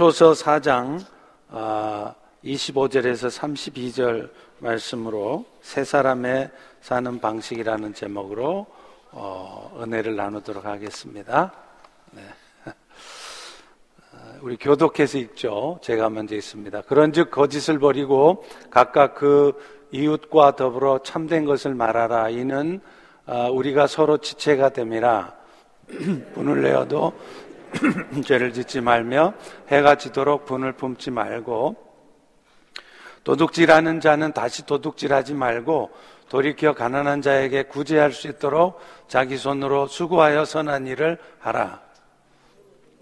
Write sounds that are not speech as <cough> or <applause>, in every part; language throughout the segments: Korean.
초서 4장 25절에서 32절 말씀으로 세 사람의 사는 방식이라는 제목으로 어, 은혜를 나누도록 하겠습니다. 네. <laughs> 우리 교독해서 읽죠. 제가 먼저 있습니다. 그런즉 거짓을 버리고 각각 그 이웃과 더불어 참된 것을 말하라. 이는 어, 우리가 서로 지체가 됨이라 <clears throat> 분을 내어도 <coughs> 죄를 짓지 말며 해가 지도록 분을 품지 말고 도둑질하는 자는 다시 도둑질하지 말고 돌이켜 가난한 자에게 구제할 수 있도록 자기 손으로 수고하여 선한 일을 하라.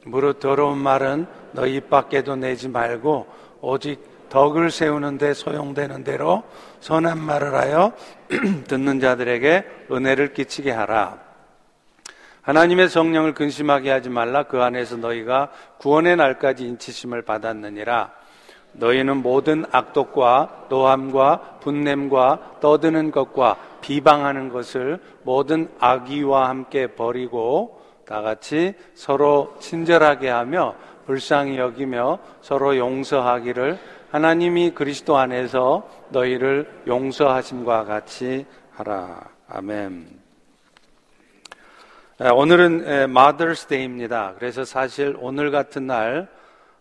무릇 더러운 말은 너희 입 밖에도 내지 말고 오직 덕을 세우는데 소용되는 대로 선한 말을 하여 <coughs> 듣는 자들에게 은혜를 끼치게 하라. 하나님의 성령을 근심하게 하지 말라 그 안에서 너희가 구원의 날까지 인치심을 받았느니라. 너희는 모든 악독과 노함과 분냄과 떠드는 것과 비방하는 것을 모든 악의와 함께 버리고 다 같이 서로 친절하게 하며 불쌍히 여기며 서로 용서하기를 하나님이 그리스도 안에서 너희를 용서하심과 같이 하라. 아멘. 오늘은 Mother's Day입니다. 그래서 사실 오늘 같은 날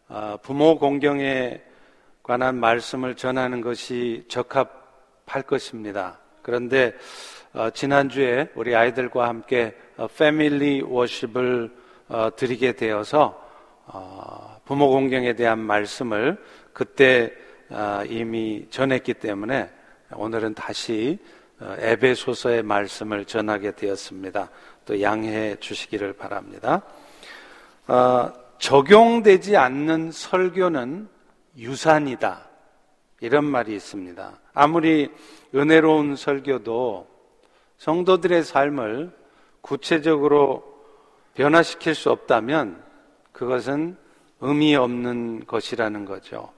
어, 부모 공경에 관한 말씀을 전하는 것이 적합할 것입니다. 그런데 어, 지난주에 우리 아이들과 함께 family worship을 어, 드리게 되어서 부모 공경에 대한 말씀을 그때 이미 전했기 때문에 오늘은 다시 에베소서의 말씀을 전하게 되었습니다. 또 양해해 주시기를 바랍니다. 어, 적용되지 않는 설교는 유산이다. 이런 말이 있습니다. 아무리 은혜로운 설교도 성도들의 삶을 구체적으로 변화시킬 수 없다면 그것은 의미 없는 것이라는 거죠.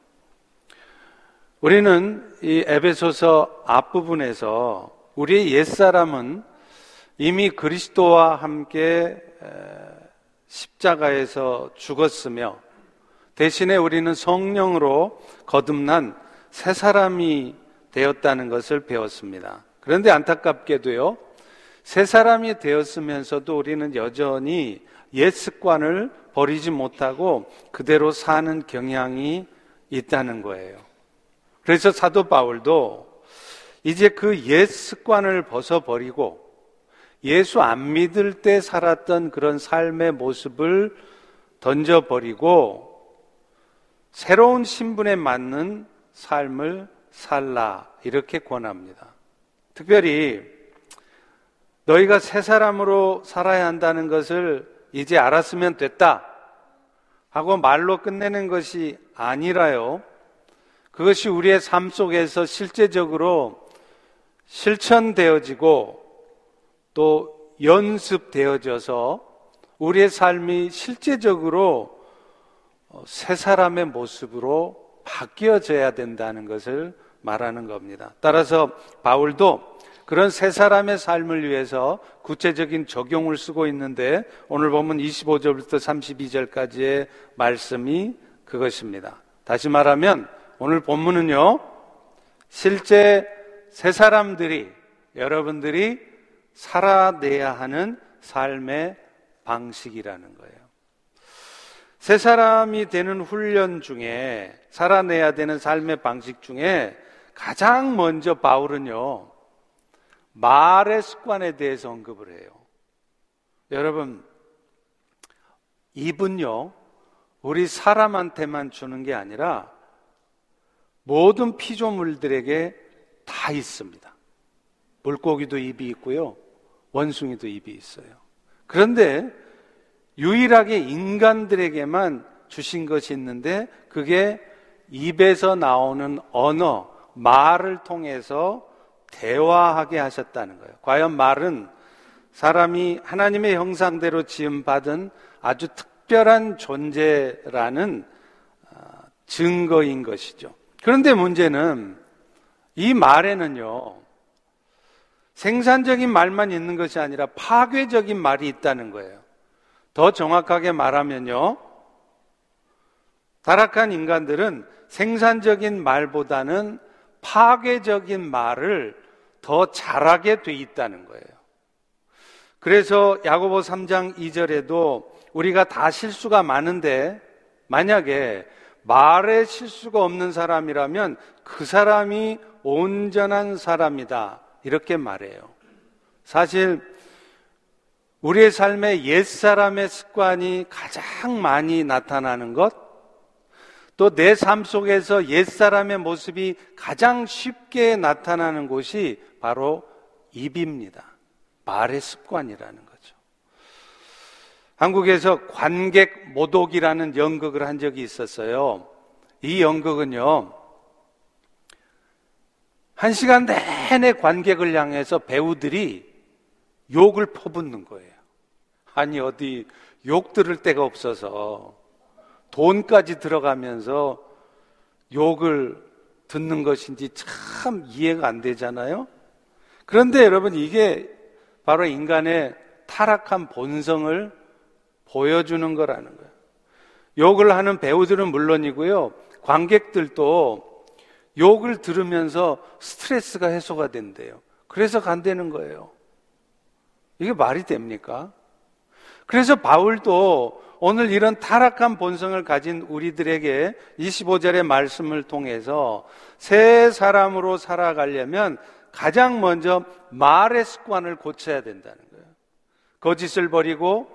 우리는 이 에베소서 앞부분에서 우리의 옛사람은 이미 그리스도와 함께 십자가에서 죽었으며 대신에 우리는 성령으로 거듭난 새 사람이 되었다는 것을 배웠습니다. 그런데 안타깝게도요, 새 사람이 되었으면서도 우리는 여전히 옛 습관을 버리지 못하고 그대로 사는 경향이 있다는 거예요. 그래서 사도 바울도 이제 그 옛 습관을 벗어버리고 예수 안 믿을 때 살았던 그런 삶의 모습을 던져버리고 새로운 신분에 맞는 삶을 살라 이렇게 권합니다. 특별히 너희가 새 사람으로 살아야 한다는 것을 이제 알았으면 됐다 하고 말로 끝내는 것이 아니라요. 그것이 우리의 삶 속에서 실제적으로 실천되어지고 또 연습되어져서 우리의 삶이 실제적으로 어, 새 사람의 모습으로 바뀌어져야 된다는 것을 말하는 겁니다. 따라서 바울도 그런 새 사람의 삶을 위해서 구체적인 적용을 쓰고 있는데 오늘 보면 25절부터 32절까지의 말씀이 그것입니다. 다시 말하면 오늘 본문은요, 실제 새 사람들이 여러분들이 살아내야 하는 삶의 방식이라는 거예요. 새 사람이 되는 훈련 중에 살아내야 되는 삶의 방식 중에 가장 먼저 바울은요, 말의 습관에 대해서 언급을 해요. 여러분, 입은요, 우리 사람한테만 주는 게 아니라 모든 피조물들에게 다 있습니다. 물고기도 입이 있고요. 원숭이도 입이 있어요. 그런데 유일하게 인간들에게만 주신 것이 있는데 그게 입에서 나오는 언어, 말을 통해서 대화하게 하셨다는 거예요. 과연 말은 사람이 하나님의 형상대로 지음받은 아주 특별한 존재라는 아, 증거인 것이죠. 그런데 문제는 이 말에는요, 생산적인 말만 있는 것이 아니라 파괴적인 말이 있다는 거예요. 더 정확하게 말하면요. 타락한 인간들은 생산적인 말보다는 파괴적인 말을 더 잘하게 돼 있다는 거예요. 그래서 야고보 3장 2절에도 우리가 다 실수가 많은데 만약에 말에 실수가 없는 사람이라면 그 사람이 온전한 사람이다. 이렇게 말해요. 사실 우리의 삶에 옛사람의 습관이 가장 많이 나타나는 것, 또 내 삶 속에서 옛사람의 모습이 가장 쉽게 나타나는 곳이 바로 입입니다. 말의 습관이라는 거죠. 한국에서 관객 모독이라는 연극을 한 적이 있었어요. 이 연극은요, 한 시간 내내 관객을 향해서 배우들이 욕을 퍼붓는 거예요. 아니, 어디 욕 들을 데가 없어서 돈까지 들어가면서 욕을 듣는 것인지 참 이해가 안 되잖아요? 그런데 여러분, 이게 바로 인간의 타락한 본성을 보여주는 거라는 거예요. 욕을 하는 배우들은 물론이고요. 관객들도 욕을 들으면서 스트레스가 해소가 된대요. 그래서 간다는 거예요. 이게 말이 됩니까? 그래서 바울도 오늘 이런 타락한 본성을 가진 우리들에게 25절의 말씀을 통해서 새 사람으로 살아가려면 가장 먼저 말의 습관을 고쳐야 된다는 거예요. 거짓을 버리고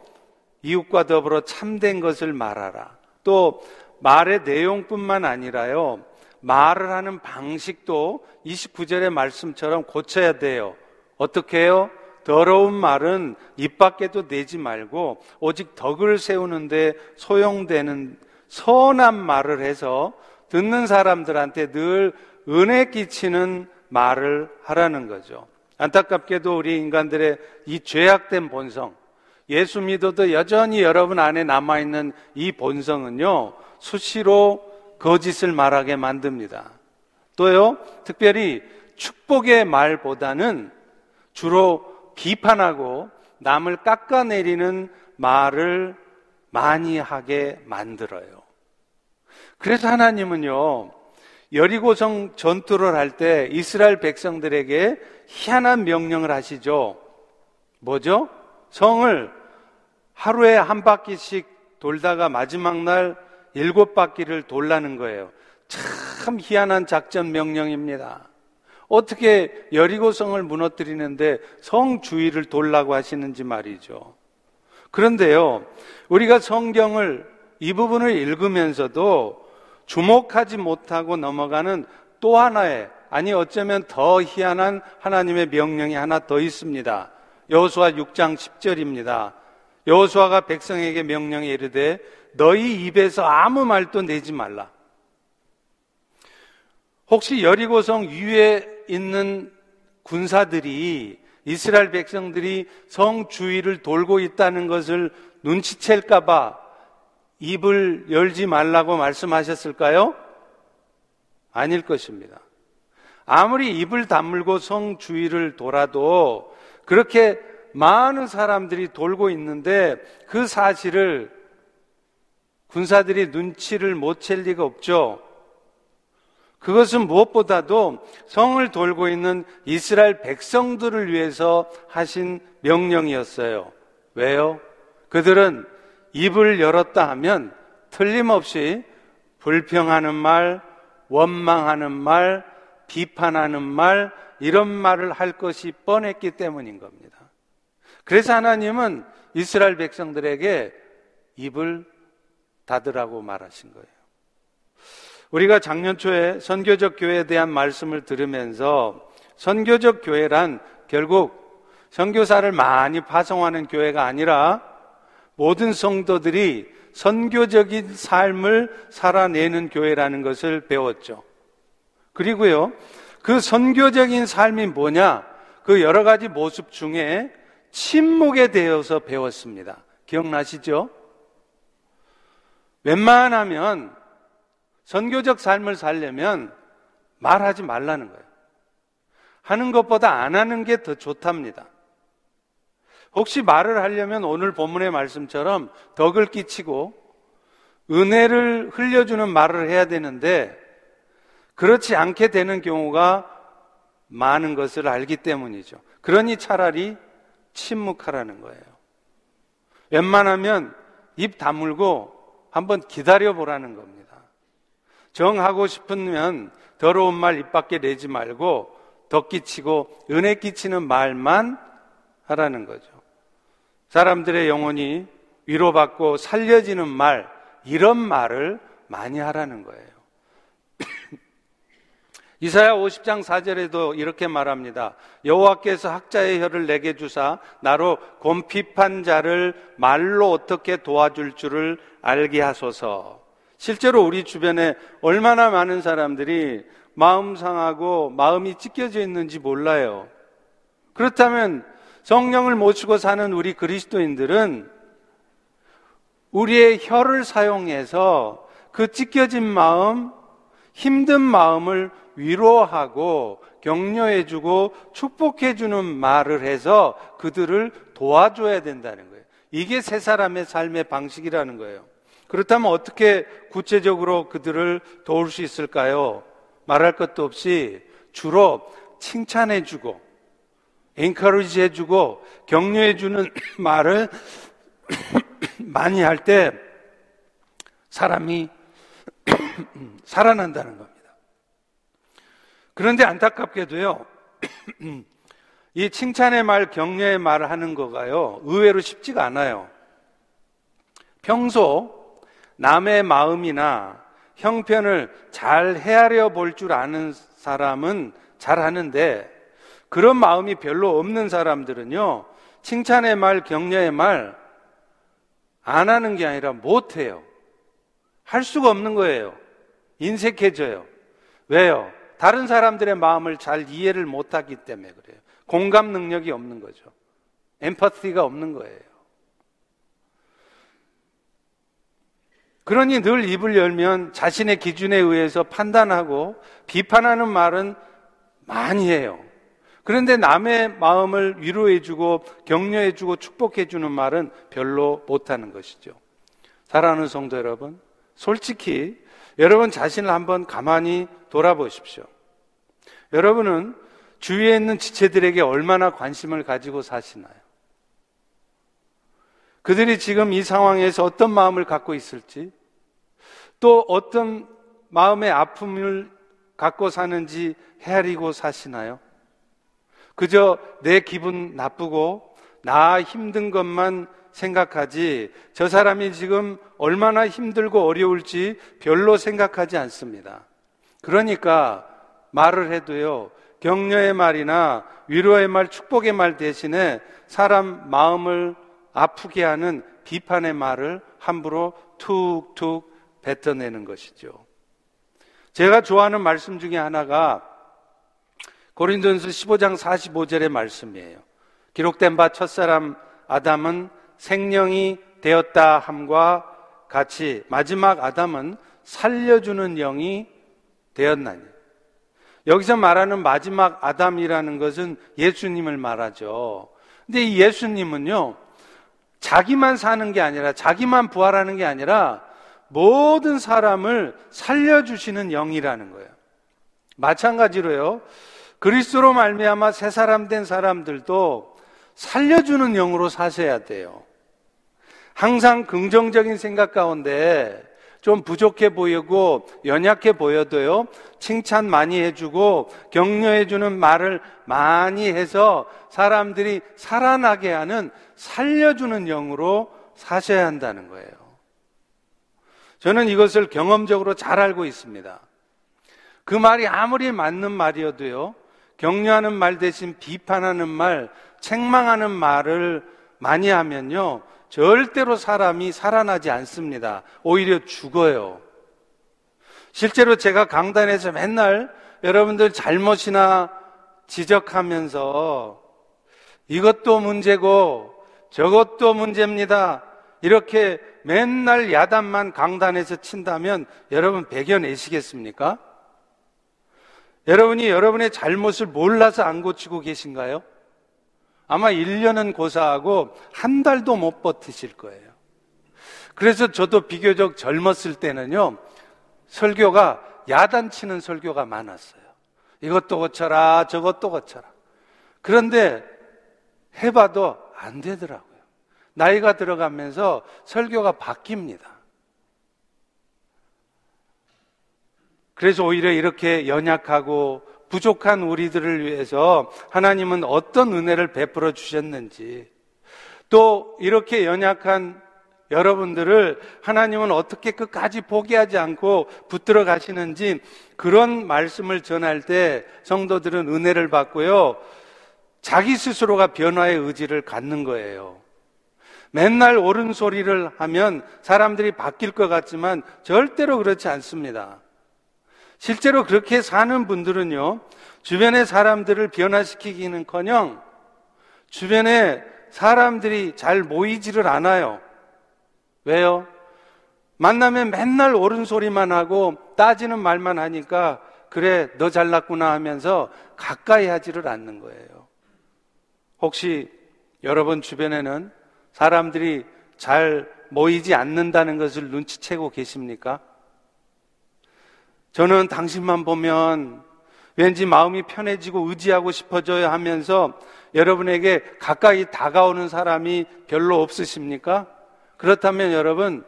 이웃과 더불어 참된 것을 말하라. 또 말의 내용뿐만 아니라요. 말을 하는 방식도 29절의 말씀처럼 고쳐야 돼요. 어떻게 해요? 더러운 말은 입 밖에도 내지 말고 오직 덕을 세우는데 소용되는 선한 말을 해서 듣는 사람들한테 늘 은혜 끼치는 말을 하라는 거죠. 안타깝게도 우리 인간들의 이 죄악된 본성, 예수 믿어도 여전히 여러분 안에 남아있는 이 본성은요, 수시로 거짓을 말하게 만듭니다. 또요, 특별히 축복의 말보다는 주로 비판하고 남을 깎아내리는 말을 많이 하게 만들어요. 그래서 하나님은요, 여리고성 전투를 할 때 이스라엘 백성들에게 희한한 명령을 하시죠. 뭐죠? 성을 하루에 한 바퀴씩 돌다가 마지막 날 일곱 바퀴를 돌라는 거예요. 참 희한한 작전 명령입니다. 어떻게 여리고성을 무너뜨리는데 성 주위를 돌라고 하시는지 말이죠. 그런데요, 우리가 성경을 이 부분을 읽으면서도 주목하지 못하고 넘어가는 또 하나의 아니 어쩌면 더 희한한 하나님의 명령이 하나 더 있습니다. 여호수아 6장 10절입니다. 여호수아가 백성에게 명령에 이르되 너희 입에서 아무 말도 내지 말라. 혹시 여리고성 위에 있는 군사들이 이스라엘 백성들이 성 주위를 돌고 있다는 것을 눈치챌까봐 입을 열지 말라고 말씀하셨을까요? 아닐 것입니다. 아무리 입을 다물고 성 주위를 돌아도 그렇게 많은 사람들이 돌고 있는데 그 사실을 군사들이 눈치를 못 챌 리가 없죠. 그것은 무엇보다도 성을 돌고 있는 이스라엘 백성들을 위해서 하신 명령이었어요. 왜요? 그들은 입을 열었다 하면 틀림없이 불평하는 말, 원망하는 말, 비판하는 말, 이런 말을 할 것이 뻔했기 때문인 겁니다. 그래서 하나님은 이스라엘 백성들에게 입을 닫으라고 말하신 거예요. 우리가 작년 초에 선교적 교회에 대한 말씀을 들으면서 선교적 교회란 결국 선교사를 많이 파송하는 교회가 아니라 모든 성도들이 선교적인 삶을 살아내는 교회라는 것을 배웠죠. 그리고요, 그 선교적인 삶이 뭐냐? 그 여러 가지 모습 중에 침묵에 대해서 배웠습니다. 기억나시죠? 웬만하면 선교적 삶을 살려면 말하지 말라는 거예요. 하는 것보다 안 하는 게 더 좋답니다. 혹시 말을 하려면 오늘 본문의 말씀처럼 덕을 끼치고 은혜를 흘려주는 말을 해야 되는데 그렇지 않게 되는 경우가 많은 것을 알기 때문이죠. 그러니 차라리 침묵하라는 거예요. 웬만하면 입 다물고 한번 기다려 보라는 겁니다. 정하고 싶으면 더러운 말 입 밖에 내지 말고 덧끼치고 은혜 끼치는 말만 하라는 거죠. 사람들의 영혼이 위로받고 살려지는 말, 이런 말을 많이 하라는 거예요. 이사야 50장 4절에도 이렇게 말합니다. 여호와께서 학자의 혀를 내게 주사 나로 곰핍한 자를 말로 어떻게 도와줄 줄을 알게 하소서. 실제로 우리 주변에 얼마나 많은 사람들이 마음 상하고 마음이 찢겨져 있는지 몰라요. 그렇다면 성령을 모시고 사는 우리 그리스도인들은 우리의 혀를 사용해서 그 찢겨진 마음, 힘든 마음을 위로하고 격려해주고 축복해주는 말을 해서 그들을 도와줘야 된다는 거예요. 이게 세 사람의 삶의 방식이라는 거예요. 그렇다면 어떻게 구체적으로 그들을 도울 수 있을까요? 말할 것도 없이 주로 칭찬해주고, 엔커리지 해주고, 격려해주는 <clears throat> 말을 <clears throat> 많이 할 때 사람이 <clears throat> 살아난다는 겁니다. 그런데 안타깝게도요, <clears throat> 이 칭찬의 말, 격려의 말을 하는 거가요, 의외로 쉽지가 않아요. 평소 남의 마음이나 형편을 잘 헤아려 볼 줄 아는 사람은 잘 하는데, 그런 마음이 별로 없는 사람들은요, 칭찬의 말, 격려의 말, 안 하는 게 아니라 못 해요. 할 수가 없는 거예요. 인색해져요. 왜요? 다른 사람들의 마음을 잘 이해를 못하기 때문에 그래요. 공감 능력이 없는 거죠. 엠퍼티가 없는 거예요. 그러니 늘 입을 열면 자신의 기준에 의해서 판단하고 비판하는 말은 많이 해요. 그런데 남의 마음을 위로해주고 격려해주고 축복해주는 말은 별로 못하는 것이죠. 사랑하는 성도 여러분, 솔직히 여러분 자신을 한번 가만히 돌아보십시오. 여러분은 주위에 있는 지체들에게 얼마나 관심을 가지고 사시나요? 그들이 지금 이 상황에서 어떤 마음을 갖고 있을지, 또 어떤 마음의 아픔을 갖고 사는지 헤아리고 사시나요? 그저 내 기분 나쁘고 나 힘든 것만 생각하지 저 사람이 지금 얼마나 힘들고 어려울지 별로 생각하지 않습니다. 그러니까 말을 해도요, 격려의 말이나 위로의 말, 축복의 말 대신에 사람 마음을 아프게 하는 비판의 말을 함부로 툭툭 뱉어내는 것이죠. 제가 좋아하는 말씀 중에 하나가 고린도전서 15장 45절의 말씀이에요. 기록된 바 첫사람 아담은 생명이 되었다 함과 같이 마지막 아담은 살려주는 영이 되었나니. 여기서 말하는 마지막 아담이라는 것은 예수님을 말하죠. 근데 이 예수님은요, 자기만 사는 게 아니라, 자기만 부활하는 게 아니라, 모든 사람을 살려주시는 영이라는 거예요. 마찬가지로요, 그리스도로 말미암아 새 사람 된 사람들도 살려주는 영으로 사셔야 돼요. 항상 긍정적인 생각 가운데 좀 부족해 보이고 연약해 보여도요, 칭찬 많이 해주고 격려해주는 말을 많이 해서 사람들이 살아나게 하는 살려주는 영으로 사셔야 한다는 거예요. 저는 이것을 경험적으로 잘 알고 있습니다. 그 말이 아무리 맞는 말이어도요, 격려하는 말 대신 비판하는 말, 책망하는 말을 많이 하면요. 절대로 사람이 살아나지 않습니다. 오히려 죽어요. 실제로 제가 강단에서 맨날 여러분들 잘못이나 지적하면서 이것도 문제고 저것도 문제입니다. 이렇게 맨날 야단만 강단에서 친다면 여러분 배겨내시겠습니까? 여러분이 여러분의 잘못을 몰라서 안 고치고 계신가요? 아마 1년은 고사하고 한 달도 못 버티실 거예요. 그래서 저도 비교적 젊었을 때는요, 설교가 야단치는 설교가 많았어요. 이것도 고쳐라, 저것도 고쳐라. 그런데 해봐도 안 되더라고요. 나이가 들어가면서 설교가 바뀝니다. 그래서 오히려 이렇게 연약하고 부족한 우리들을 위해서 하나님은 어떤 은혜를 베풀어 주셨는지 또 이렇게 연약한 여러분들을 하나님은 어떻게 끝까지 포기하지 않고 붙들어 가시는지 그런 말씀을 전할 때 성도들은 은혜를 받고요. 자기 스스로가 변화의 의지를 갖는 거예요. 맨날 옳은 소리를 하면 사람들이 바뀔 것 같지만 절대로 그렇지 않습니다. 실제로 그렇게 사는 분들은요, 주변의 사람들을 변화시키기는 커녕 주변에 사람들이 잘 모이지를 않아요. 왜요? 만나면 맨날 옳은 소리만 하고 따지는 말만 하니까 그래, 너 잘났구나 하면서 가까이 하지를 않는 거예요. 혹시 여러분 주변에는 사람들이 잘 모이지 않는다는 것을 눈치채고 계십니까? 저는 당신만 보면 왠지 마음이 편해지고 의지하고 싶어져야 하면서 여러분에게 가까이 다가오는 사람이 별로 없으십니까? 그렇다면 여러분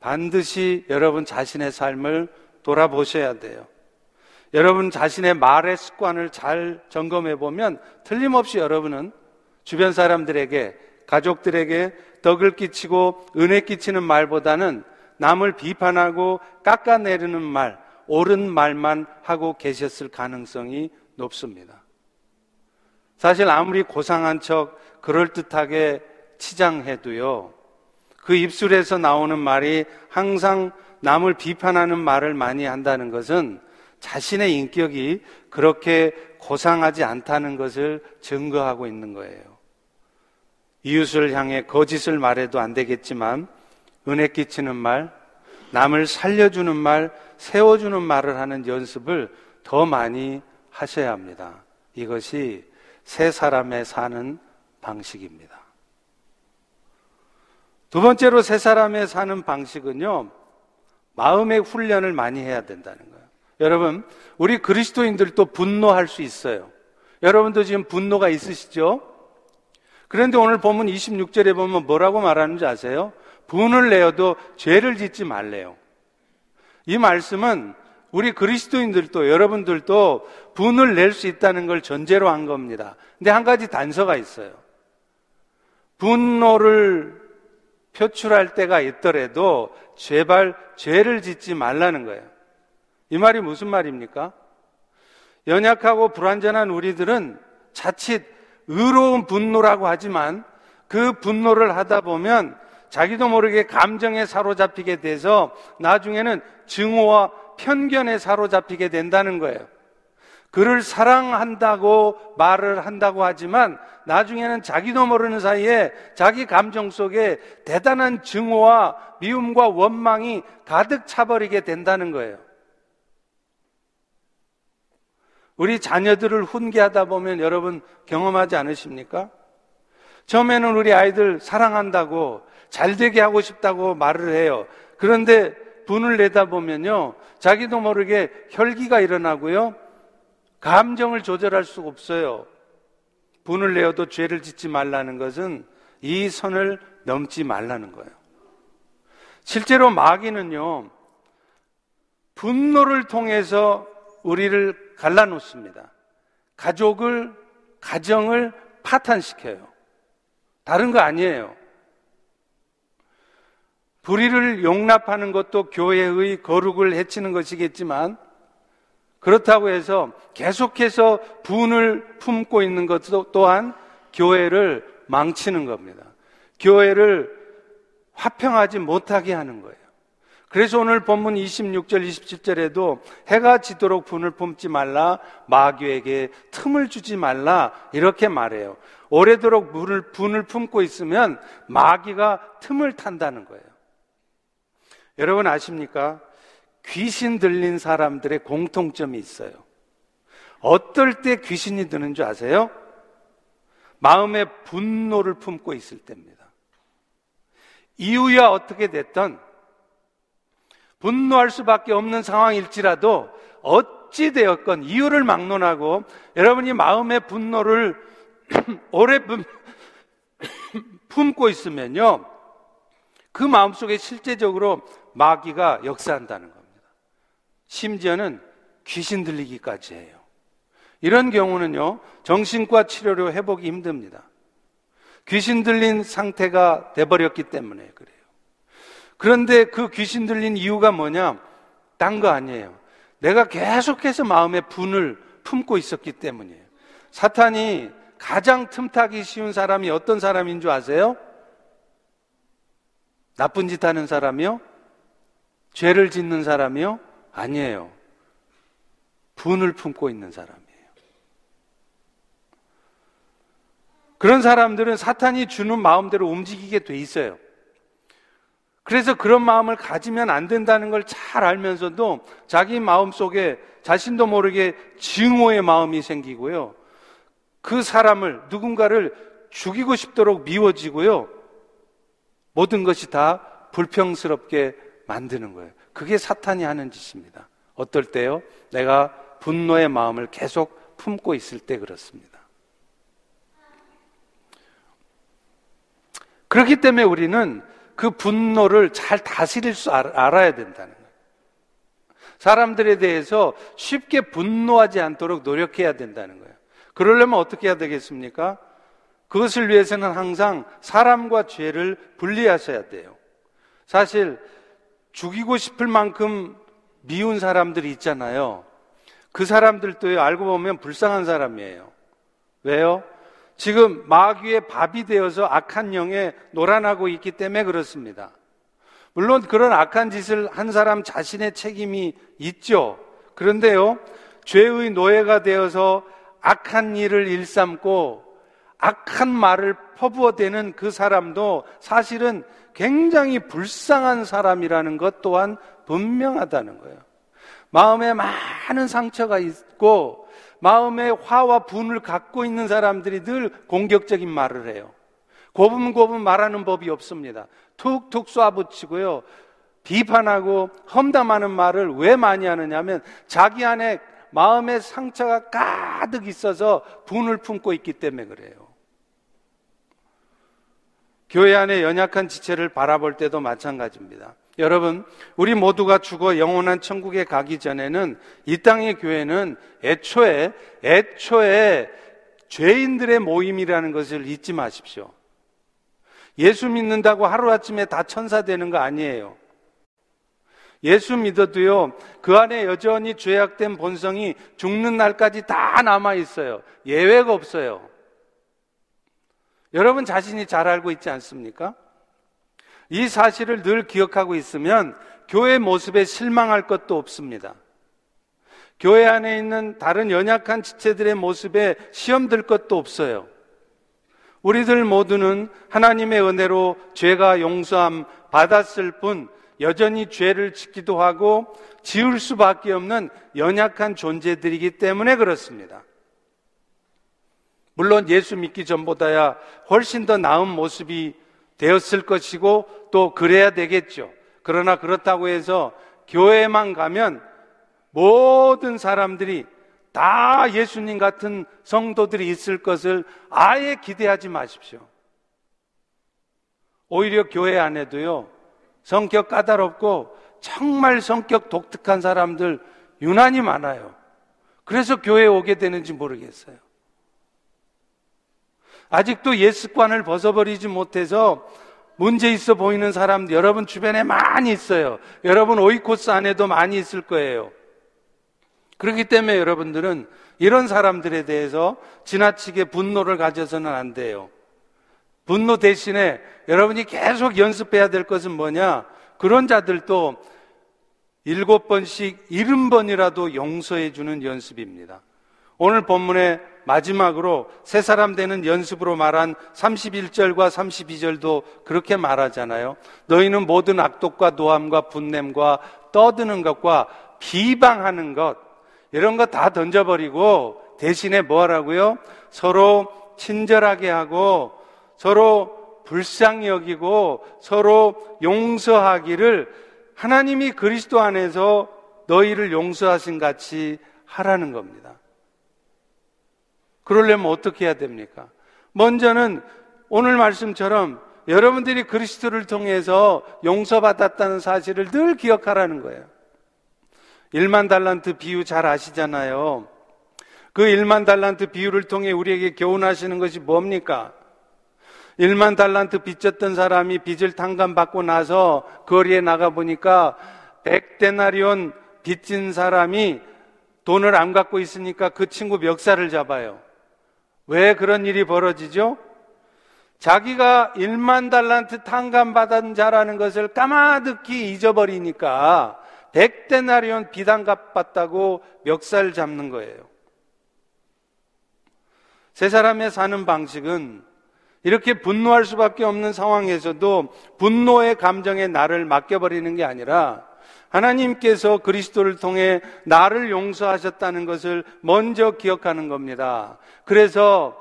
반드시 여러분 자신의 삶을 돌아보셔야 돼요. 여러분 자신의 말의 습관을 잘 점검해 보면 틀림없이 여러분은 주변 사람들에게 가족들에게 덕을 끼치고 은혜 끼치는 말보다는 남을 비판하고 깎아내리는 말, 옳은 말만 하고 계셨을 가능성이 높습니다. 사실 아무리 고상한 척 그럴듯하게 치장해도요, 그 입술에서 나오는 말이 항상 남을 비판하는 말을 많이 한다는 것은 자신의 인격이 그렇게 고상하지 않다는 것을 증거하고 있는 거예요. 이웃을 향해 거짓을 말해도 안 되겠지만 은혜 끼치는 말, 남을 살려주는 말, 세워주는 말을 하는 연습을 더 많이 하셔야 합니다. 이것이 새 사람의 사는 방식입니다. 두 번째로 새 사람의 사는 방식은요, 마음의 훈련을 많이 해야 된다는 거예요. 여러분, 우리 그리스도인들도 분노할 수 있어요. 여러분도 지금 분노가 있으시죠? 그런데 오늘 보면 26절에 보면 뭐라고 말하는지 아세요? 분을 내어도 죄를 짓지 말래요. 이 말씀은 우리 그리스도인들도 여러분들도 분을 낼 수 있다는 걸 전제로 한 겁니다. 근데 한 가지 단서가 있어요. 분노를 표출할 때가 있더라도 제발 죄를 짓지 말라는 거예요. 이 말이 무슨 말입니까? 연약하고 불완전한 우리들은 자칫 의로운 분노라고 하지만 그 분노를 하다 보면 자기도 모르게 감정에 사로잡히게 돼서 나중에는 증오와 편견에 사로잡히게 된다는 거예요. 그를 사랑한다고 말을 한다고 하지만 나중에는 자기도 모르는 사이에 자기 감정 속에 대단한 증오와 미움과 원망이 가득 차버리게 된다는 거예요. 우리 자녀들을 훈계하다 보면 여러분 경험하지 않으십니까? 처음에는 우리 아이들 사랑한다고 잘 되게 하고 싶다고 말을 해요. 그런데 분을 내다 보면요. 자기도 모르게 혈기가 일어나고요. 감정을 조절할 수가 없어요. 분을 내어도 죄를 짓지 말라는 것은 이 선을 넘지 말라는 거예요. 실제로 마귀는요, 분노를 통해서 우리를 갈라놓습니다. 가족을, 가정을 파탄시켜요. 다른 거 아니에요. 불의를 용납하는 것도 교회의 거룩을 해치는 것이겠지만 그렇다고 해서 계속해서 분을 품고 있는 것도 또한 교회를 망치는 겁니다. 교회를 화평하지 못하게 하는 거예요. 그래서 오늘 본문 26절, 27절에도 해가 지도록 분을 품지 말라, 마귀에게 틈을 주지 말라, 이렇게 말해요. 오래도록 물을, 분을 품고 있으면 마귀가 틈을 탄다는 거예요. 여러분 아십니까? 귀신 들린 사람들의 공통점이 있어요. 어떨 때 귀신이 드는 줄 아세요? 마음에 분노를 품고 있을 때입니다. 이유야 어떻게 됐던 분노할 수밖에 없는 상황일지라도 어찌 되었건 이유를 막론하고 여러분이 마음의 분노를 <clears throat> 오래 <clears throat> 품고 있으면요. 그 마음속에 실제적으로 마귀가 역사한다는 겁니다. 심지어는 귀신 들리기까지 해요. 이런 경우는요, 정신과 치료로 회복이 힘듭니다. 귀신 들린 상태가 돼버렸기 때문에 그래요. 그런데 그 귀신 들린 이유가 뭐냐? 딴 거 아니에요. 내가 계속해서 마음에 분을 품고 있었기 때문이에요. 사탄이 가장 틈타기 쉬운 사람이 어떤 사람인 줄 아세요? 나쁜 짓 하는 사람이요? 죄를 짓는 사람이요? 아니에요. 분을 품고 있는 사람이에요. 그런 사람들은 사탄이 주는 마음대로 움직이게 돼 있어요. 그래서 그런 마음을 가지면 안 된다는 걸 잘 알면서도 자기 마음 속에 자신도 모르게 증오의 마음이 생기고요. 그 사람을, 누군가를 죽이고 싶도록 미워지고요. 모든 것이 다 불평스럽게 만드는 거예요. 그게 사탄이 하는 짓입니다. 어떨 때요? 내가 분노의 마음을 계속 품고 있을 때 그렇습니다. 그렇기 때문에 우리는 그 분노를 잘 다스릴 수 알아야 된다는 거예요. 사람들에 대해서 쉽게 분노하지 않도록 노력해야 된다는 거예요. 그러려면 어떻게 해야 되겠습니까? 그것을 위해서는 항상 사람과 죄를 분리하셔야 돼요. 사실 죽이고 싶을 만큼 미운 사람들이 있잖아요. 그 사람들도 알고 보면 불쌍한 사람이에요. 왜요? 지금 마귀의 밥이 되어서 악한 영에 노란하고 있기 때문에 그렇습니다. 물론 그런 악한 짓을 한 사람 자신의 책임이 있죠. 그런데요, 죄의 노예가 되어서 악한 일을 일삼고 악한 말을 퍼부어대는 그 사람도 사실은 굉장히 불쌍한 사람이라는 것 또한 분명하다는 거예요. 마음에 많은 상처가 있고 마음에 화와 분을 갖고 있는 사람들이 늘 공격적인 말을 해요. 고분고분 말하는 법이 없습니다. 툭툭 쏴붙이고요. 비판하고 험담하는 말을 왜 많이 하느냐면 자기 안에 마음의 상처가 가득 있어서 분을 품고 있기 때문에 그래요. 교회 안에 연약한 지체를 바라볼 때도 마찬가지입니다. 여러분, 우리 모두가 죽어 영원한 천국에 가기 전에는 이 땅의 교회는 애초에, 애초에 죄인들의 모임이라는 것을 잊지 마십시오. 예수 믿는다고 하루아침에 다 천사 되는 거 아니에요. 예수 믿어도요, 그 안에 여전히 죄악된 본성이 죽는 날까지 다 남아 있어요. 예외가 없어요. 여러분 자신이 잘 알고 있지 않습니까? 이 사실을 늘 기억하고 있으면 교회 모습에 실망할 것도 없습니다. 교회 안에 있는 다른 연약한 지체들의 모습에 시험 들 것도 없어요. 우리들 모두는 하나님의 은혜로 죄가 용서함 받았을 뿐 여전히 죄를 짓기도 하고 지을 수밖에 없는 연약한 존재들이기 때문에 그렇습니다. 물론 예수 믿기 전보다야 훨씬 더 나은 모습이 되었을 것이고 또 그래야 되겠죠. 그러나 그렇다고 해서 교회만 가면 모든 사람들이 다 예수님 같은 성도들이 있을 것을 아예 기대하지 마십시오. 오히려 교회 안에도요, 성격 까다롭고 정말 성격 독특한 사람들 유난히 많아요. 그래서 교회에 오게 되는지 모르겠어요. 아직도 예습관을 벗어버리지 못해서 문제 있어 보이는 사람 여러분 주변에 많이 있어요. 여러분 오이코스 안에도 많이 있을 거예요. 그렇기 때문에 여러분들은 이런 사람들에 대해서 지나치게 분노를 가져서는 안 돼요. 분노 대신에 여러분이 계속 연습해야 될 것은 뭐냐? 그런 자들도 일곱 번씩 일흔 번이라도 용서해 주는 연습입니다. 오늘 본문의 마지막으로 새 사람 되는 연습으로 말한 31절과 32절도 그렇게 말하잖아요. 너희는 모든 악독과 노함과 분냄과 떠드는 것과 비방하는 것 이런 거 다 던져버리고 대신에 뭐 하라고요? 서로 친절하게 하고 서로 불쌍히 여기고 서로 용서하기를 하나님이 그리스도 안에서 너희를 용서하신 같이 하라는 겁니다. 그러려면 어떻게 해야 됩니까? 먼저는 오늘 말씀처럼 여러분들이 그리스도를 통해서 용서받았다는 사실을 늘 기억하라는 거예요. 1만 달란트 비유 잘 아시잖아요. 그 1만 달란트 비유를 통해 우리에게 교훈하시는 것이 뭡니까? 1만 달란트 빚졌던 사람이 빚을 탕감받고 나서 거리에 나가 보니까 100데나리온 빚진 사람이 돈을 안 갖고 있으니까 그 친구 멱살을 잡아요. 왜 그런 일이 벌어지죠? 자기가 1만 달란트 탕감 받은 자라는 것을 까마득히 잊어버리니까 100데나리온 비단 갚았다고 멱살 잡는 거예요. 세 사람의 사는 방식은 이렇게 분노할 수밖에 없는 상황에서도 분노의 감정에 나를 맡겨버리는 게 아니라 하나님께서 그리스도를 통해 나를 용서하셨다는 것을 먼저 기억하는 겁니다. 그래서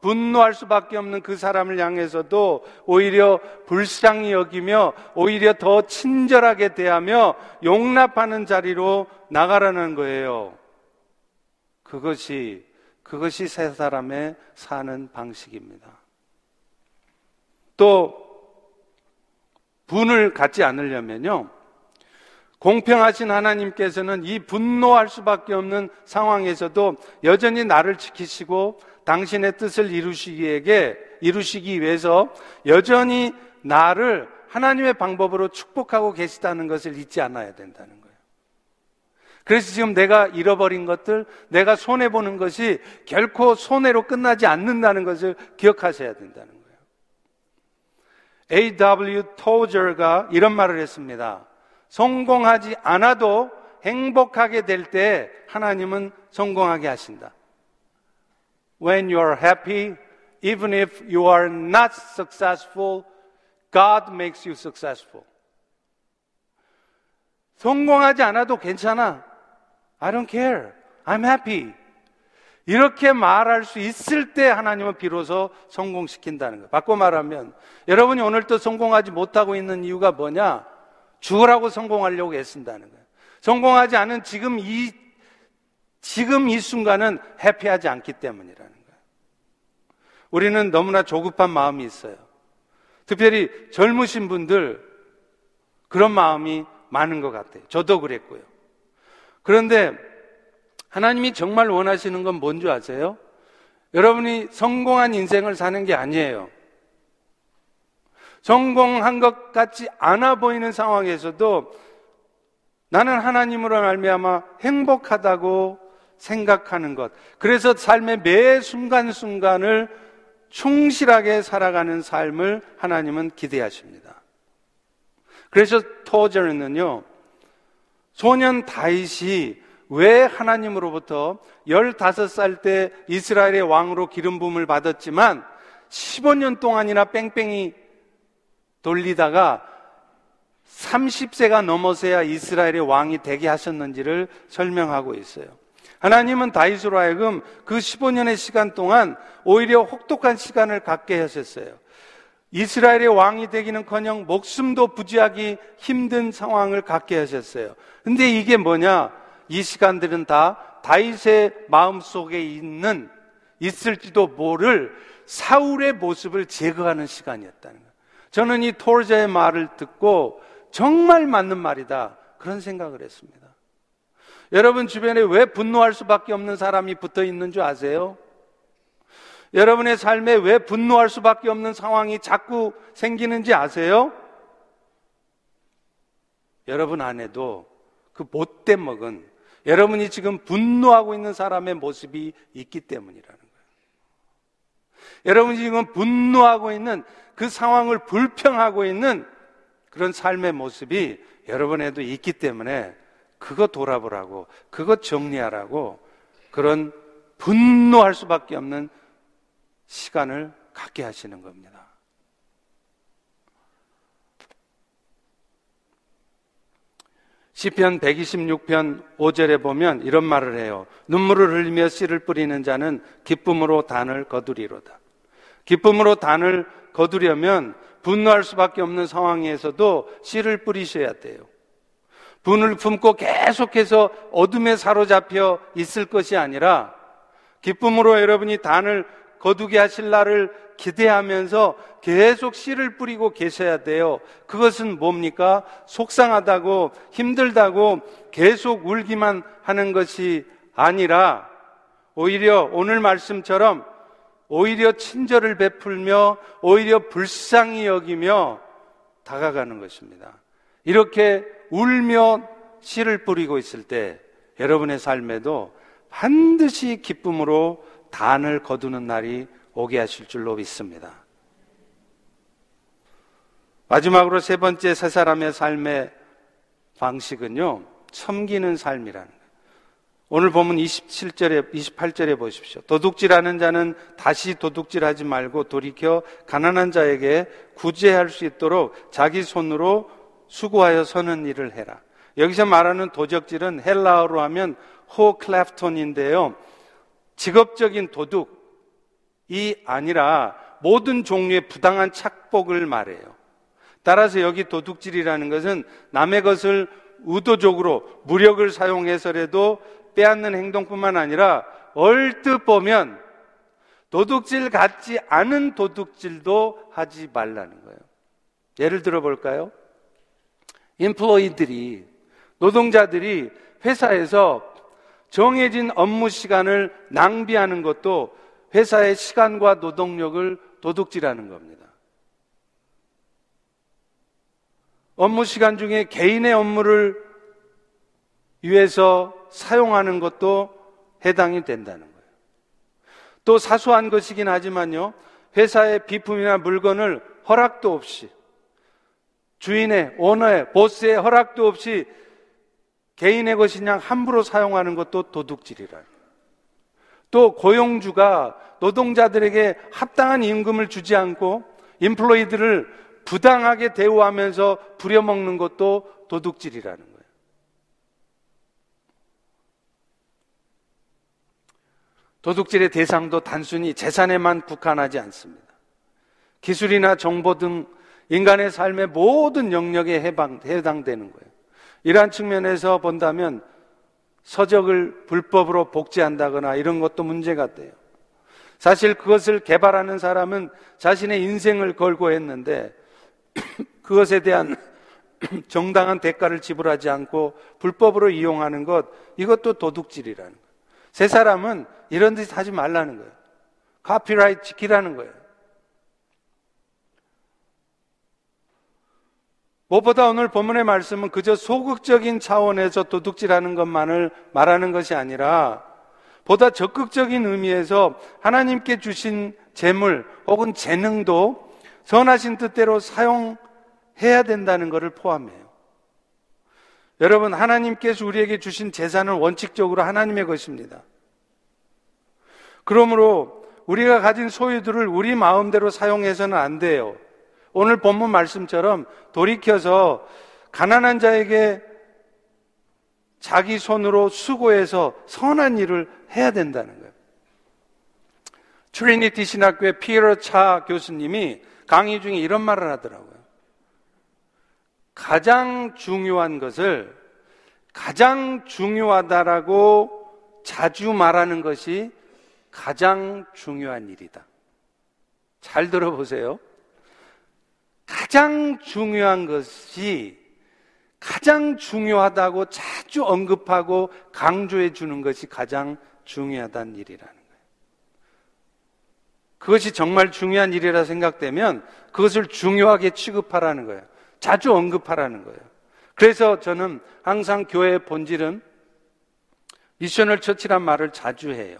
분노할 수밖에 없는 그 사람을 향해서도 오히려 불쌍히 여기며 오히려 더 친절하게 대하며 용납하는 자리로 나가라는 거예요. 그것이 그것이 세 사람의 사는 방식입니다. 또 분을 갖지 않으려면요. 공평하신 하나님께서는 이 분노할 수밖에 없는 상황에서도 여전히 나를 지키시고 당신의 뜻을 이루시기에게 이루시기 위해서 여전히 나를 하나님의 방법으로 축복하고 계시다는 것을 잊지 않아야 된다는 거예요. 그래서 지금 내가 잃어버린 것들, 내가 손해 보는 것이 결코 손해로 끝나지 않는다는 것을 기억하셔야 된다는 거예요. A.W. 토저가 이런 말을 했습니다. 성공하지 않아도 행복하게 될 때 하나님은 성공하게 하신다. When you are happy, even if you are not successful, God makes you successful. 성공하지 않아도 괜찮아. I don't care. I'm happy. 이렇게 말할 수 있을 때 하나님은 비로소 성공시킨다는 거예요. 바꿔 말하면 여러분이 오늘 또 성공하지 못하고 있는 이유가 뭐냐? 죽으라고 성공하려고 애쓴다는 거예요. 성공하지 않은 지금 이 지금 이 순간은 해피하지 않기 때문이라는 거예요. 우리는 너무나 조급한 마음이 있어요. 특별히 젊으신 분들 그런 마음이 많은 것 같아요. 저도 그랬고요. 그런데 하나님이 정말 원하시는 건 뭔지 아세요? 여러분이 성공한 인생을 사는 게 아니에요. 성공한 것 같지 않아 보이는 상황에서도 나는 하나님으로 말미암아 행복하다고 생각하는 것. 그래서 삶의 매 순간순간을 충실하게 살아가는 삶을 하나님은 기대하십니다. 그래서 토저는요, 소년 다윗이 왜 하나님으로부터 15살 때 이스라엘의 왕으로 기름 부음을 받았지만 15년 동안이나 뺑뺑이 돌리다가 30세가 넘어서야 이스라엘의 왕이 되게 하셨는지를 설명하고 있어요. 하나님은 다윗으로 하여금 그 15년의 시간 동안 오히려 혹독한 시간을 갖게 하셨어요. 이스라엘의 왕이 되기는커녕 목숨도 부지하기 힘든 상황을 갖게 하셨어요. 근데 이게 뭐냐? 이 시간들은 다 다윗의 마음 속에 있는 있을지도 모를 사울의 모습을 제거하는 시간이었다는 거예요. 저는 이 토르자의 말을 듣고 정말 맞는 말이다. 그런 생각을 했습니다. 여러분 주변에 왜 분노할 수밖에 없는 사람이 붙어 있는 줄 아세요? 여러분의 삶에 왜 분노할 수밖에 없는 상황이 자꾸 생기는지 아세요? 여러분 안에도 그 못돼 먹은 여러분이 지금 분노하고 있는 사람의 모습이 있기 때문이라는 거예요. 여러분이 지금 분노하고 있는 그 상황을 불평하고 있는 그런 삶의 모습이 여러분에도 있기 때문에 그거 돌아보라고, 그거 정리하라고 그런 분노할 수밖에 없는 시간을 갖게 하시는 겁니다. 시편 126편 5절에 보면 이런 말을 해요. 눈물을 흘리며 씨를 뿌리는 자는 기쁨으로 단을 거두리로다. 기쁨으로 단을 거두려면 분노할 수밖에 없는 상황에서도 씨를 뿌리셔야 돼요. 분을 품고 계속해서 어둠에 사로잡혀 있을 것이 아니라 기쁨으로 여러분이 단을 거두게 하실 날을 기대하면서 계속 씨를 뿌리고 계셔야 돼요. 그것은 뭡니까? 속상하다고 힘들다고 계속 울기만 하는 것이 아니라 오히려 오늘 말씀처럼 오히려 친절을 베풀며 오히려 불쌍히 여기며 다가가는 것입니다. 이렇게 울며 씨를 뿌리고 있을 때 여러분의 삶에도 반드시 기쁨으로 단을 거두는 날이 오게 하실 줄로 믿습니다. 마지막으로 세 번째 세 사람의 삶의 방식은요, 섬기는 삶이라는. 오늘 보면 27절에, 28절에 보십시오. 도둑질하는 자는 다시 도둑질하지 말고 돌이켜 가난한 자에게 구제할 수 있도록 자기 손으로 수고하여 서는 일을 해라. 여기서 말하는 도적질은 헬라어로 하면 호클래프톤인데요. 직업적인 도둑이 아니라 모든 종류의 부당한 착복을 말해요. 따라서 여기 도둑질이라는 것은 남의 것을 의도적으로 무력을 사용해서라도 빼앗는 행동뿐만 아니라 얼뜻 보면 도둑질 같지 않은 도둑질도 하지 말라는 거예요. 예를 들어 볼까요? 인플로이들이 노동자들이 회사에서 정해진 업무 시간을 낭비하는 것도 회사의 시간과 노동력을 도둑질하는 겁니다. 업무 시간 중에 개인의 업무를 위해서 사용하는 것도 해당이 된다는 거예요. 또 사소한 것이긴 하지만요, 회사의 비품이나 물건을 허락도 없이 주인의, 오너의, 보스의 허락도 없이 개인의 것이냐 함부로 사용하는 것도 도둑질이라. 또 고용주가 노동자들에게 합당한 임금을 주지 않고 인플로이들을 부당하게 대우하면서 부려먹는 것도 도둑질이라는 거예요. 도둑질의 대상도 단순히 재산에만 국한하지 않습니다. 기술이나 정보 등 인간의 삶의 모든 영역에 해방, 해당되는 거예요. 이러한 측면에서 본다면 서적을 불법으로 복제한다거나 이런 것도 문제가 돼요. 사실 그것을 개발하는 사람은 자신의 인생을 걸고 했는데 <clears throat> 그것에 대한 <clears throat> 정당한 대가를 지불하지 않고 불법으로 이용하는 것 이것도 도둑질이라는 거예요. 세 사람은 이런 짓 하지 말라는 거예요. 카피라이트 지키라는 거예요. 무엇보다 오늘 본문의 말씀은 그저 소극적인 차원에서 도둑질하는 것만을 말하는 것이 아니라 보다 적극적인 의미에서 하나님께 주신 재물 혹은 재능도 선하신 뜻대로 사용해야 된다는 것을 포함해요. 여러분, 하나님께서 우리에게 주신 재산은 원칙적으로 하나님의 것입니다. 그러므로 우리가 가진 소유들을 우리 마음대로 사용해서는 안 돼요. 오늘 본문 말씀처럼 돌이켜서 가난한 자에게 자기 손으로 수고해서 선한 일을 해야 된다는 거예요. 트리니티 신학교의 피터 차 교수님이 강의 중에 이런 말을 하더라고요. 가장 중요한 것을 가장 중요하다라고 자주 말하는 것이 가장 중요한 일이다. 잘 들어보세요. 가장 중요한 것이 가장 중요하다고 자주 언급하고 강조해 주는 것이 가장 중요하다는 일이라는 거예요. 그것이 정말 중요한 일이라 생각되면 그것을 중요하게 취급하라는 거예요. 자주 언급하라는 거예요. 그래서 저는 항상 교회의 본질은 미셔널 처치란 말을 자주 해요.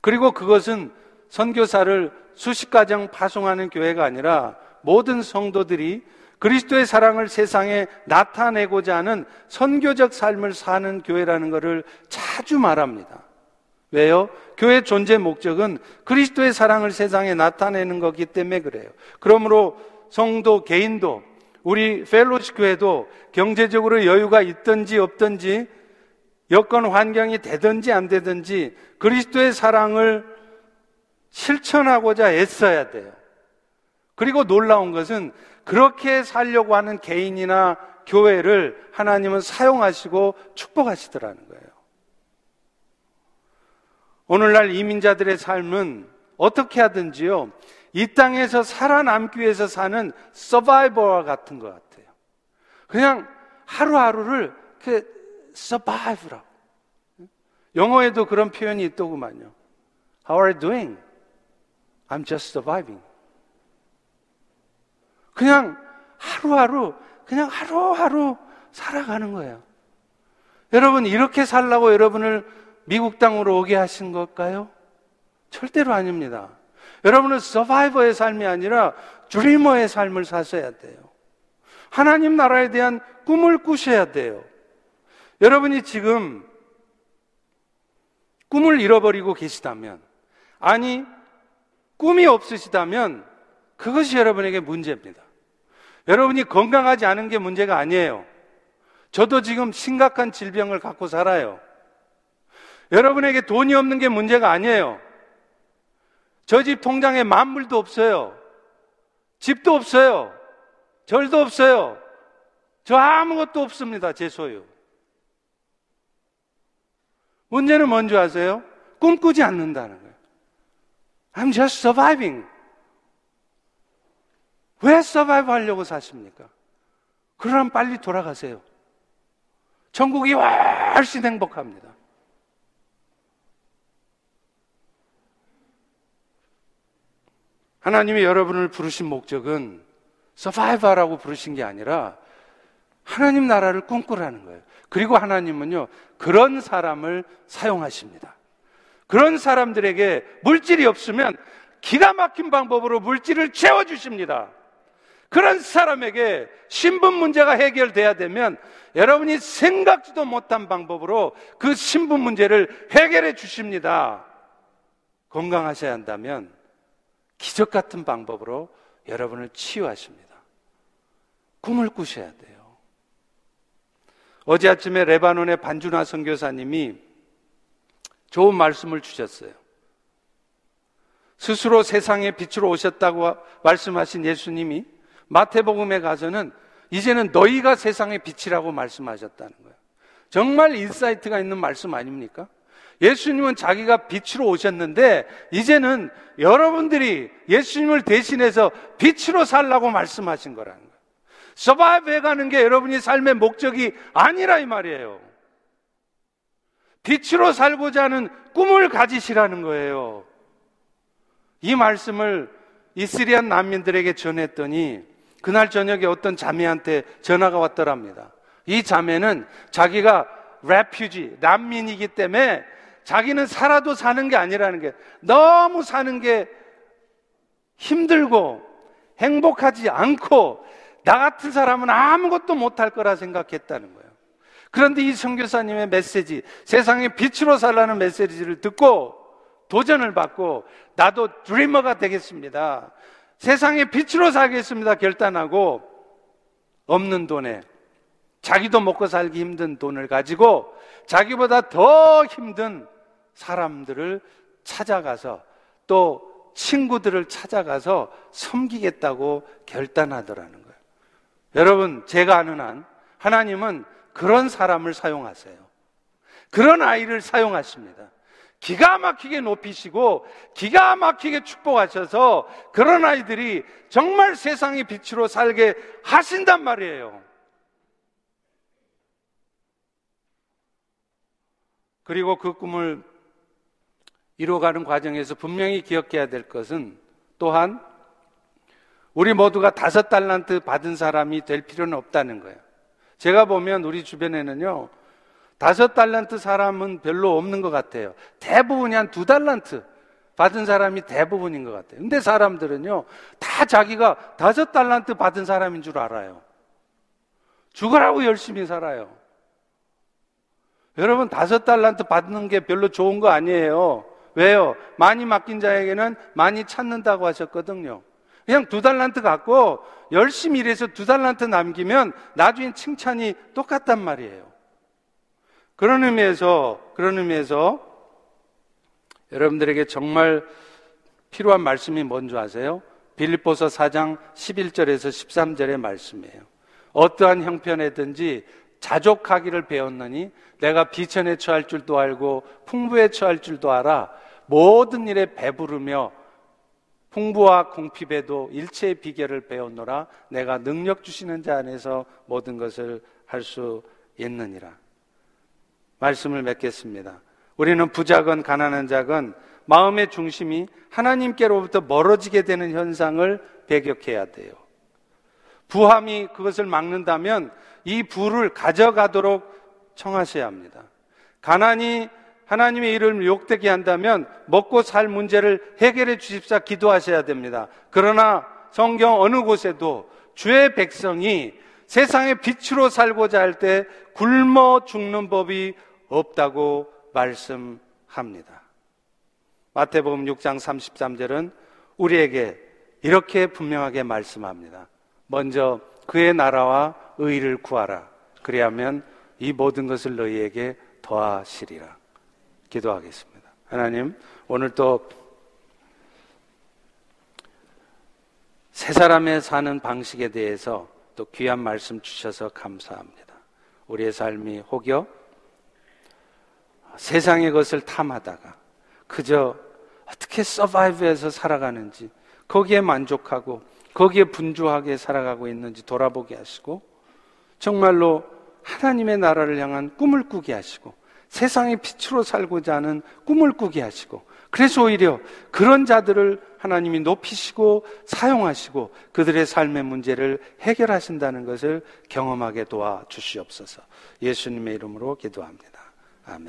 그리고 그것은 선교사를 수십 가정 파송하는 교회가 아니라 모든 성도들이 그리스도의 사랑을 세상에 나타내고자 하는 선교적 삶을 사는 교회라는 것을 자주 말합니다. 왜요? 교회 존재 목적은 그리스도의 사랑을 세상에 나타내는 거기 때문에 그래요. 그러므로 성도 개인도 우리 펠로시 교회도 경제적으로 여유가 있든지 없든지 여건 환경이 되든지 안 되든지 그리스도의 사랑을 실천하고자 애써야 돼요. 그리고 놀라운 것은 그렇게 살려고 하는 개인이나 교회를 하나님은 사용하시고 축복하시더라는 거예요. 오늘날 이민자들의 삶은 어떻게 하든지요, 이 땅에서 살아남기 위해서 사는 서바이버와 같은 것 같아요. 그냥 하루하루를 그 survive라고. 영어에도 그런 표현이 있더구만요. How are you doing? I'm just surviving. 그냥 하루하루, 그냥 하루하루 살아가는 거예요. 여러분, 이렇게 살라고 여러분을 미국 땅으로 오게 하신 걸까요? 절대로 아닙니다. 여러분은 서바이버의 삶이 아니라 드리머의 삶을 사셔야 돼요. 하나님 나라에 대한 꿈을 꾸셔야 돼요. 여러분이 지금 꿈을 잃어버리고 계시다면, 아니, 꿈이 없으시다면, 그것이 여러분에게 문제입니다. 여러분이 건강하지 않은 게 문제가 아니에요. 저도 지금 심각한 질병을 갖고 살아요. 여러분에게 돈이 없는 게 문제가 아니에요. 저 집 통장에 만물도 없어요. 집도 없어요. 절도 없어요. 저 아무것도 없습니다. 제 소유. 문제는 뭔지 아세요? 꿈꾸지 않는다는 거예요. I'm just surviving. 왜 서바이브 하려고 사십니까? 그러면 빨리 돌아가세요. 천국이 훨씬 행복합니다. 하나님이 여러분을 부르신 목적은 서바이버라고 부르신 게 아니라 하나님 나라를 꿈꾸라는 거예요. 그리고 하나님은요, 그런 사람을 사용하십니다. 그런 사람들에게 물질이 없으면 기가 막힌 방법으로 물질을 채워주십니다. 그런 사람에게 신분 문제가 해결돼야 되면 여러분이 생각지도 못한 방법으로 그 신분 문제를 해결해 주십니다. 건강하셔야 한다면 기적 같은 방법으로 여러분을 치유하십니다. 꿈을 꾸셔야 돼요. 어제 아침에 레바논의 반준하 선교사님이 좋은 말씀을 주셨어요. 스스로 세상의 빛으로 오셨다고 말씀하신 예수님이 마태복음에 가서는 이제는 너희가 세상의 빛이라고 말씀하셨다는 거예요. 정말 insight가 있는 말씀 아닙니까? 예수님은 자기가 빛으로 오셨는데 이제는 여러분들이 예수님을 대신해서 빛으로 살라고 말씀하신 거라는 거예요. 서바이브 해가는 게 여러분이 삶의 목적이 아니라 이 말이에요. 빛으로 살고자 하는 꿈을 가지시라는 거예요. 이 말씀을 이스리안 난민들에게 전했더니 그날 저녁에 어떤 자매한테 전화가 왔더랍니다. 이 자매는 자기가 레퓨지, 난민이기 때문에 자기는 살아도 사는 게 아니라는 게 너무 사는 게 힘들고 행복하지 않고 나 같은 사람은 아무것도 못할 거라 생각했다는 거예요. 그런데 이 선교사님의 메시지, 세상에 빛으로 살라는 메시지를 듣고 도전을 받고 나도 드리머가 되겠습니다. 세상에 빛으로 살겠습니다. 결단하고 없는 돈에 자기도 먹고 살기 힘든 돈을 가지고 자기보다 더 힘든 사람들을 찾아가서 또 친구들을 찾아가서 섬기겠다고 결단하더라는 거예요. 여러분, 제가 아는 한 하나님은 그런 사람을 사용하세요. 그런 아이를 사용하십니다. 기가 막히게 높이시고 기가 막히게 축복하셔서 그런 아이들이 정말 세상의 빛으로 살게 하신단 말이에요. 그리고 그 꿈을 이루어가는 과정에서 분명히 기억해야 될 것은 또한 우리 모두가 다섯 달란트 받은 사람이 될 필요는 없다는 거예요. 제가 보면 우리 주변에는요, 다섯 달란트 사람은 별로 없는 것 같아요. 대부분이 한 두 달란트 받은 사람이 대부분인 것 같아요. 근데 사람들은요, 다 자기가 다섯 달란트 받은 사람인 줄 알아요. 죽으라고 열심히 살아요. 여러분, 다섯 달란트 받는 게 별로 좋은 거 아니에요. 왜요? 많이 맡긴 자에게는 많이 찾는다고 하셨거든요. 그냥 두 달란트 갖고 열심히 일해서 두 달란트 남기면 나중엔 칭찬이 똑같단 말이에요. 그런 의미에서, 그런 의미에서 여러분들에게 정말 필요한 말씀이 뭔지 아세요? 빌립보서 4장 11절에서 13절의 말씀이에요. 어떠한 형편에든지 자족하기를 배웠느니 내가 비천에 처할 줄도 알고 풍부에 처할 줄도 알아 모든 일에 배부르며 풍부와 궁핍에도 일체의 비결을 배웠노라 내가 능력 주시는 자 안에서 모든 것을 할 수 있느니라. 말씀을 맺겠습니다. 우리는 부자건 가난한 자건 마음의 중심이 하나님께로부터 멀어지게 되는 현상을 배격해야 돼요. 부함이 그것을 막는다면 이 부를 가져가도록 청하셔야 합니다. 가난이 하나님의 이름을 욕되게 한다면 먹고 살 문제를 해결해 주십사 기도하셔야 됩니다. 그러나 성경 어느 곳에도 주의 백성이 세상의 빛으로 살고자 할 때 굶어 죽는 법이 없다고 말씀합니다. 마태복음 6장 33절은 우리에게 이렇게 분명하게 말씀합니다. 먼저 그의 나라와 의를 구하라. 그리하면 이 모든 것을 너희에게 더하시리라. 기도하겠습니다. 하나님, 오늘 또 세 사람의 사는 방식에 대해서 또 귀한 말씀 주셔서 감사합니다. 우리의 삶이 혹여 세상의 것을 탐하다가 그저 어떻게 서바이브해서 살아가는지 거기에 만족하고 거기에 분주하게 살아가고 있는지 돌아보게 하시고 정말로 하나님의 나라를 향한 꿈을 꾸게 하시고 세상의 빛으로 살고자 하는 꿈을 꾸게 하시고 그래서 오히려 그런 자들을 하나님이 높이시고 사용하시고 그들의 삶의 문제를 해결하신다는 것을 경험하게 도와 주시옵소서. 예수님의 이름으로 기도합니다.